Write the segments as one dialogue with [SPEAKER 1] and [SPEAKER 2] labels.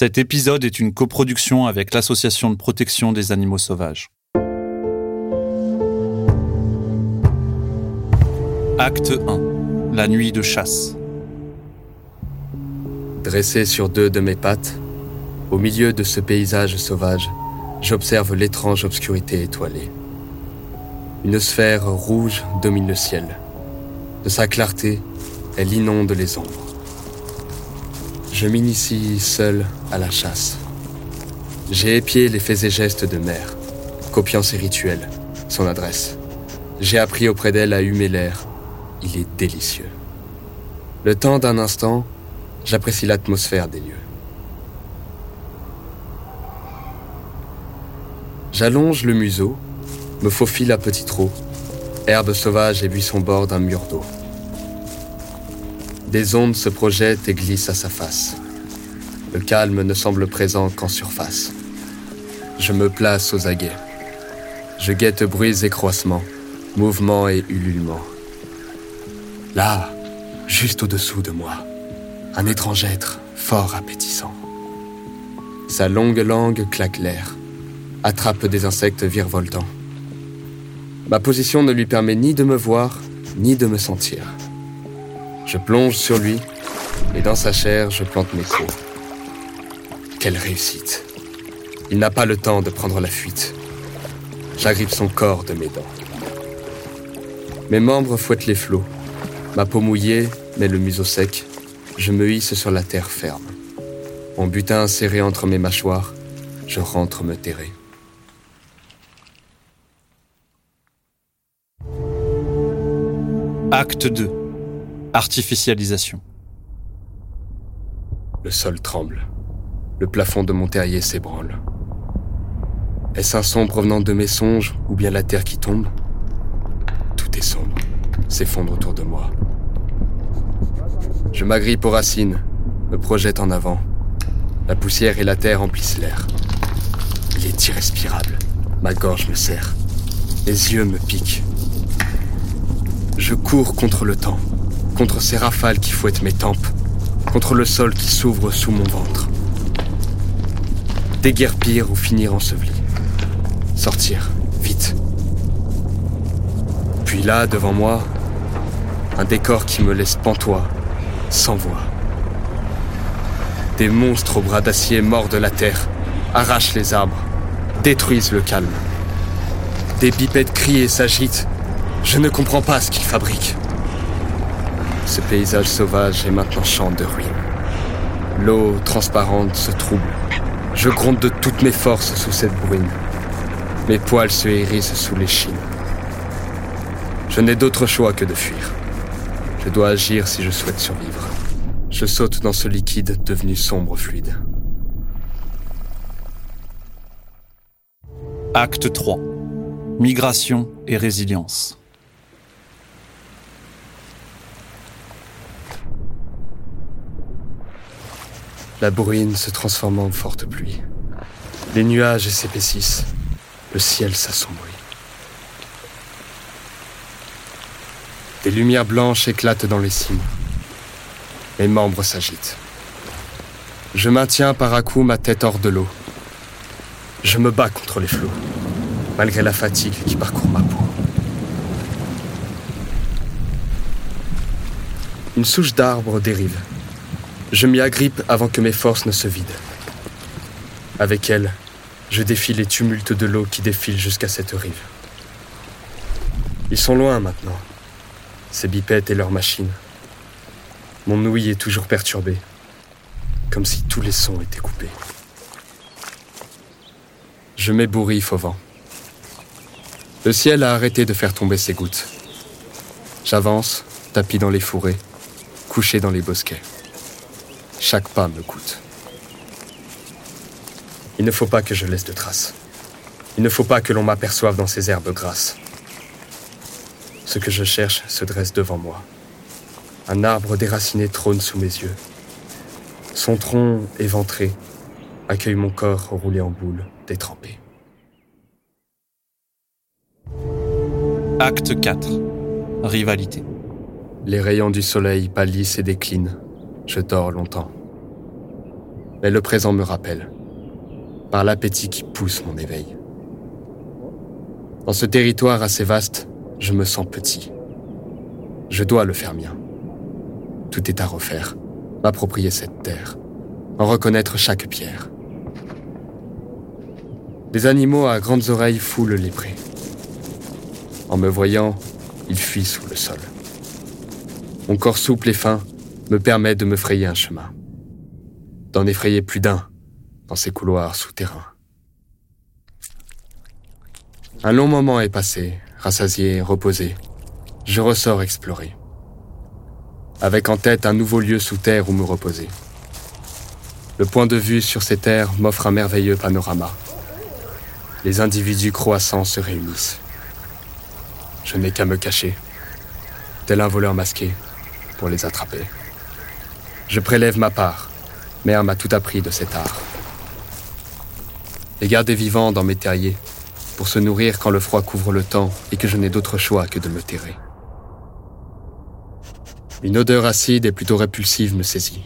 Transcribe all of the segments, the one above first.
[SPEAKER 1] Cet épisode est une coproduction avec l'Association de protection des animaux sauvages. Acte 1. La nuit de chasse.
[SPEAKER 2] Dressé sur deux de mes pattes, au milieu de ce paysage sauvage, j'observe l'étrange obscurité étoilée. Une sphère rouge domine le ciel. De sa clarté, elle inonde les ombres. Je m'initie seul à la chasse. J'ai épié les faits et gestes de mère, copiant ses rituels, son adresse. J'ai appris auprès d'elle à humer l'air. Il est délicieux. Le temps d'un instant, j'apprécie l'atmosphère des lieux. J'allonge le museau, me faufile à petit trot, herbe sauvage et buisson bord d'un mur d'eau. Des ondes se projettent et glissent à sa face. Le calme ne semble présent qu'en surface. Je me place aux aguets. Je guette bruits et croissements, mouvements et ululements. Là, juste au-dessous de moi, un étrange être fort appétissant. Sa longue langue claque l'air, attrape des insectes virevoltants. Ma position ne lui permet ni de me voir, ni de me sentir. Je plonge sur lui et dans sa chair, je plante mes crocs. Quelle réussite. Il n'a pas le temps de prendre la fuite. J'agrippe son corps de mes dents. Mes membres fouettent les flots. Ma peau mouillée, mais le museau sec, je me hisse sur la terre ferme. Mon butin serré entre mes mâchoires, je rentre me terrer.
[SPEAKER 1] Acte 2. Artificialisation.
[SPEAKER 2] Le sol tremble. Le plafond de mon terrier s'ébranle. Est-ce un son provenant de mes songes ou bien la terre qui tombe? Tout est sombre, s'effondre autour de moi. Je m'agrippe aux racines, me projette en avant. La poussière et la terre emplissent l'air. Il est irrespirable. Ma gorge me serre. Les yeux me piquent. Je cours contre le temps contre ces rafales qui fouettent mes tempes, contre le sol qui s'ouvre sous mon ventre. Déguerpir ou finir enseveli. Sortir, vite. Puis là, devant moi, un décor qui me laisse pantois, sans voix. Des monstres aux bras d'acier mordent la terre, arrachent les arbres, détruisent le calme. Des bipèdes crient et s'agitent. Je ne comprends pas ce qu'ils fabriquent. Ce paysage sauvage est maintenant champ de ruines. L'eau transparente se trouble. Je gronde de toutes mes forces sous cette bruine. Mes poils se hérissent sous les chines. Je n'ai d'autre choix que de fuir. Je dois agir si je souhaite survivre. Je saute dans ce liquide devenu sombre fluide.
[SPEAKER 1] Acte 3. Migration et résilience.
[SPEAKER 2] La bruine se transforme en forte pluie. Les nuages s'épaississent. Le ciel s'assombrit. Des lumières blanches éclatent dans les cimes. Mes membres s'agitent. Je maintiens par à coup ma tête hors de l'eau. Je me bats contre les flots, malgré la fatigue qui parcourt ma peau. Une souche d'arbre dérive. Je m'y agrippe avant que mes forces ne se vident. Avec elle, je défie les tumultes de l'eau qui défilent jusqu'à cette rive. Ils sont loin maintenant, ces bipèdes et leurs machines. Mon ouïe est toujours perturbée, comme si tous les sons étaient coupés. Je m'ébouriffe au vent. Le ciel a arrêté de faire tomber ses gouttes. J'avance, tapis dans les fourrés, couché dans les bosquets. Chaque pas me coûte. Il ne faut pas que je laisse de traces. Il ne faut pas que l'on m'aperçoive dans ces herbes grasses. Ce que je cherche se dresse devant moi. Un arbre déraciné trône sous mes yeux. Son tronc éventré accueille mon corps roulé en boule, détrempé.
[SPEAKER 1] Acte 4. Rivalité.
[SPEAKER 2] Les rayons du soleil pâlissent et déclinent. Je dors longtemps. mais le présent me rappelle, par l'appétit qui pousse mon éveil. Dans ce territoire assez vaste, je me sens petit. Je dois le faire mien. Tout est à refaire, m'approprier cette terre, en reconnaître chaque pierre. Des animaux à grandes oreilles foulent les prés. En me voyant, ils fuient sous le sol. Mon corps souple et fin me permet de me frayer un chemin, d'en effrayer plus d'un dans ces couloirs souterrains. Un long moment est passé, rassasié, reposé. Je ressors explorer, avec en tête un nouveau lieu sous terre où me reposer. Le point de vue sur ces terres m'offre un merveilleux panorama. Les individus croissants se réunissent. Je n'ai qu'à me cacher, tel un voleur masqué, pour les attraper. Je prélève ma part. Mère m'a tout appris de cet art. Les garder vivants dans mes terriers, pour se nourrir quand le froid couvre le temps et que je n'ai d'autre choix que de me terrer. Une odeur acide et plutôt répulsive me saisit.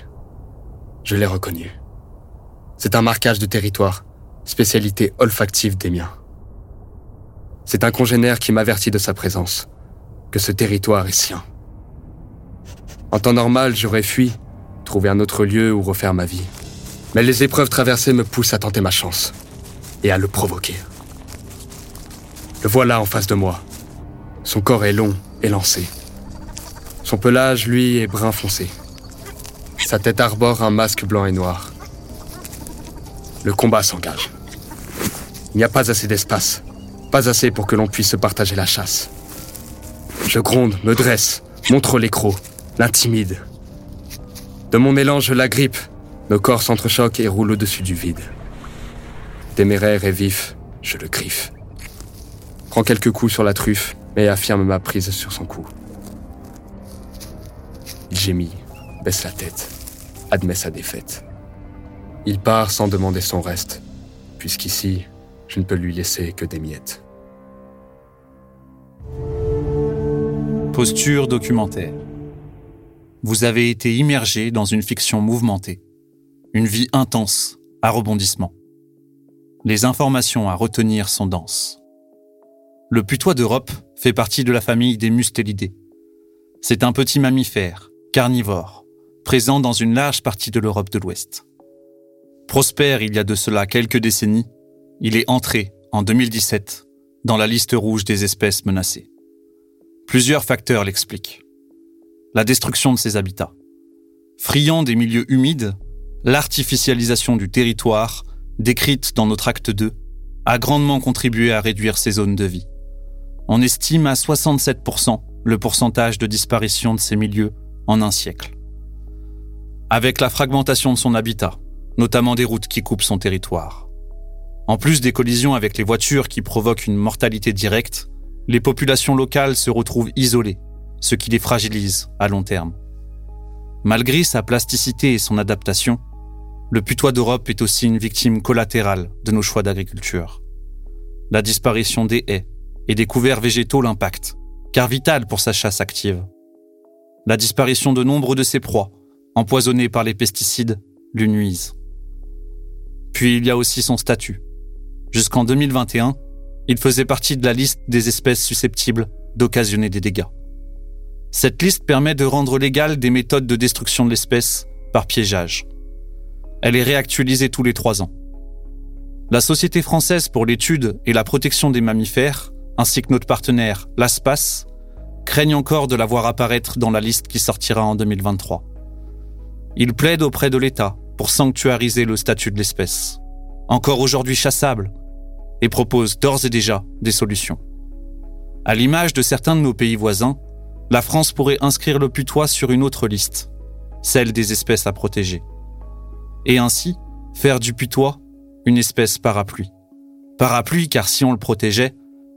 [SPEAKER 2] Je l'ai reconnue. C'est un marquage de territoire, spécialité olfactive des miens. C'est un congénère qui m'avertit de sa présence, que ce territoire est sien. En temps normal, j'aurais fui, trouver un autre lieu où refaire ma vie. Mais les épreuves traversées me poussent à tenter ma chance et à le provoquer. Le voilà en face de moi. Son corps est long et lancé. Son pelage, lui, est brun foncé. Sa tête arbore un masque blanc et noir. Le combat s'engage. Il n'y a pas assez d'espace. Pas assez pour que l'on puisse se partager la chasse. Je gronde, me dresse, montre l'écrou, l'intimide. De mon élan, je la grippe. Nos corps s'entrechoquent et roulent au-dessus du vide. Téméraire et vif, je le griffe. Prends quelques coups sur la truffe, mais affirme ma prise sur son cou. Il gémit, baisse la tête, admet sa défaite. Il part sans demander son reste, puisqu'ici, je ne peux lui laisser que des miettes.
[SPEAKER 1] Posture documentaire. Vous avez été immergé dans une fiction mouvementée, une vie intense, à rebondissement. Les informations à retenir sont denses. Le putois d'Europe fait partie de la famille des mustélidés. C'est un petit mammifère, carnivore, présent dans une large partie de l'Europe de l'Ouest. Prospère il y a de cela quelques décennies, il est entré, en 2017, dans la liste rouge des espèces menacées. Plusieurs facteurs l'expliquent. La destruction de ses habitats. Friand des milieux humides, l'artificialisation du territoire, décrite dans notre acte 2, a grandement contribué à réduire ses zones de vie. On estime à 67% le pourcentage de disparition de ces milieux en un siècle. Avec la fragmentation de son habitat, notamment des routes qui coupent son territoire. En plus des collisions avec les voitures qui provoquent une mortalité directe, les populations locales se retrouvent isolées, ce qui les fragilise à long terme. Malgré sa plasticité et son adaptation, le putois d'Europe est aussi une victime collatérale de nos choix d'agriculture. La disparition des haies et des couverts végétaux l'impacte, car vital pour sa chasse active. La disparition de nombre de ses proies, empoisonnées par les pesticides, lui nuisent. Puis il y a aussi son statut. Jusqu'en 2021, il faisait partie de la liste des espèces susceptibles d'occasionner des dégâts. Cette liste permet de rendre légales des méthodes de destruction de l'espèce par piégeage. Elle est réactualisée tous les trois ans. La Société française pour l'étude et la protection des mammifères, ainsi que notre partenaire, l'ASPAS, craignent encore de la voir apparaître dans la liste qui sortira en 2023. Ils plaident auprès de l'État pour sanctuariser le statut de l'espèce, encore aujourd'hui chassable, et proposent d'ores et déjà des solutions. À l'image de certains de nos pays voisins, la France pourrait inscrire le putois sur une autre liste, celle des espèces à protéger. Et ainsi, faire du putois une espèce parapluie. Parapluie car si on le protégeait,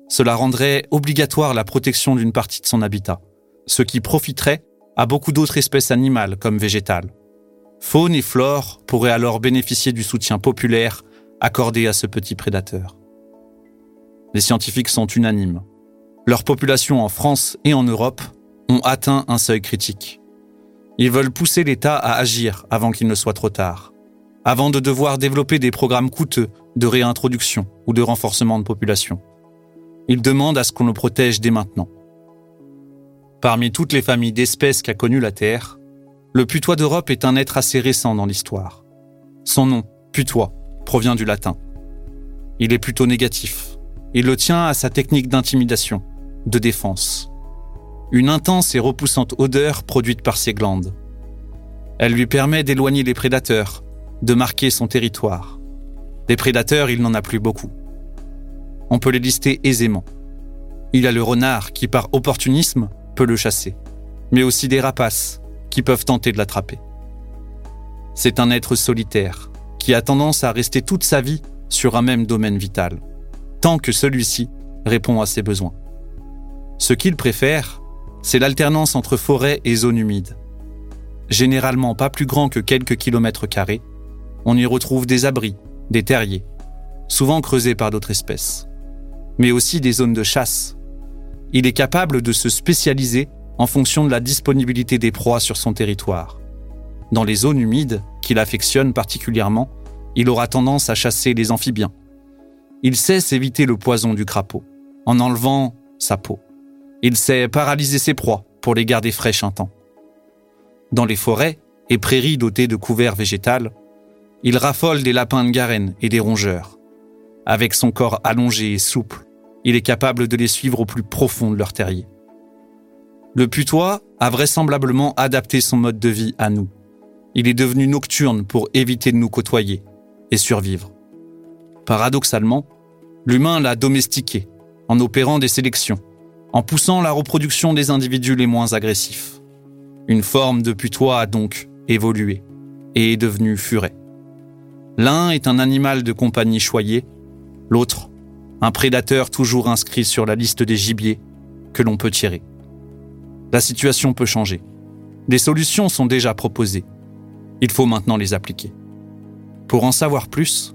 [SPEAKER 1] cela rendrait obligatoire la protection d'une partie de son habitat, ce qui profiterait à beaucoup d'autres espèces animales comme végétales. Faune et flore pourraient alors bénéficier du soutien populaire accordé à ce petit prédateur. Les scientifiques sont unanimes. Leurs populations en France et en Europe ont atteint un seuil critique. Ils veulent pousser l'État à agir avant qu'il ne soit trop tard. avant de devoir développer des programmes coûteux de réintroduction ou de renforcement de population. Il demande à ce qu'on le protège dès maintenant. Parmi toutes les familles d'espèces qu'a connues la Terre, le putois d'Europe est un être assez récent dans l'histoire. Son nom, putois, provient du latin. Il est plutôt négatif. Il le tient à sa technique d'intimidation, de défense. Une intense et repoussante odeur produite par ses glandes. Elle lui permet d'éloigner les prédateurs, de marquer son territoire. Des prédateurs, il n'en a plus beaucoup. On peut les lister aisément. Il a le renard qui, par opportunisme, peut le chasser, mais aussi des rapaces qui peuvent tenter de l'attraper. C'est un être solitaire qui a tendance à rester toute sa vie sur un même domaine vital, tant que celui-ci répond à ses besoins. Ce qu'il préfère, c'est l'alternance entre forêt et zone humide. Généralement pas plus grand que quelques kilomètres carrés, on y retrouve des abris, des terriers, souvent creusés par d'autres espèces, mais aussi des zones de chasse, il est capable de se spécialiser en fonction de la disponibilité des proies sur son territoire. Dans les zones humides, qu'il affectionne particulièrement, il aura tendance à chasser les amphibiens. Il sait s'éviter le poison du crapaud, en enlevant sa peau. Il sait paralyser ses proies pour les garder fraîches un temps. Dans les forêts et prairies dotées de couverts végétales, il raffole des lapins de garenne et des rongeurs. Avec son corps allongé et souple, il est capable de les suivre au plus profond de leur terrier. Le putois a vraisemblablement adapté son mode de vie à nous. Il est devenu nocturne pour éviter de nous côtoyer et survivre. Paradoxalement, l'humain l'a domestiqué en opérant des sélections, en poussant la reproduction des individus les moins agressifs. Une forme de putois a donc évolué et est devenue furet. L'un est un animal de compagnie choyé, l'autre un prédateur toujours inscrit sur la liste des gibiers que l'on peut tirer. La situation peut changer. Des solutions sont déjà proposées. Il faut maintenant les appliquer. Pour en savoir plus,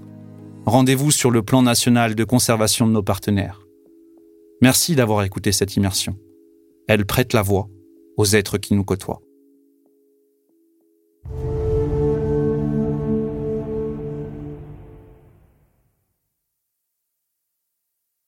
[SPEAKER 1] rendez-vous sur le plan national de conservation de nos partenaires. Merci d'avoir écouté cette immersion. Elle prête la voix aux êtres qui nous côtoient.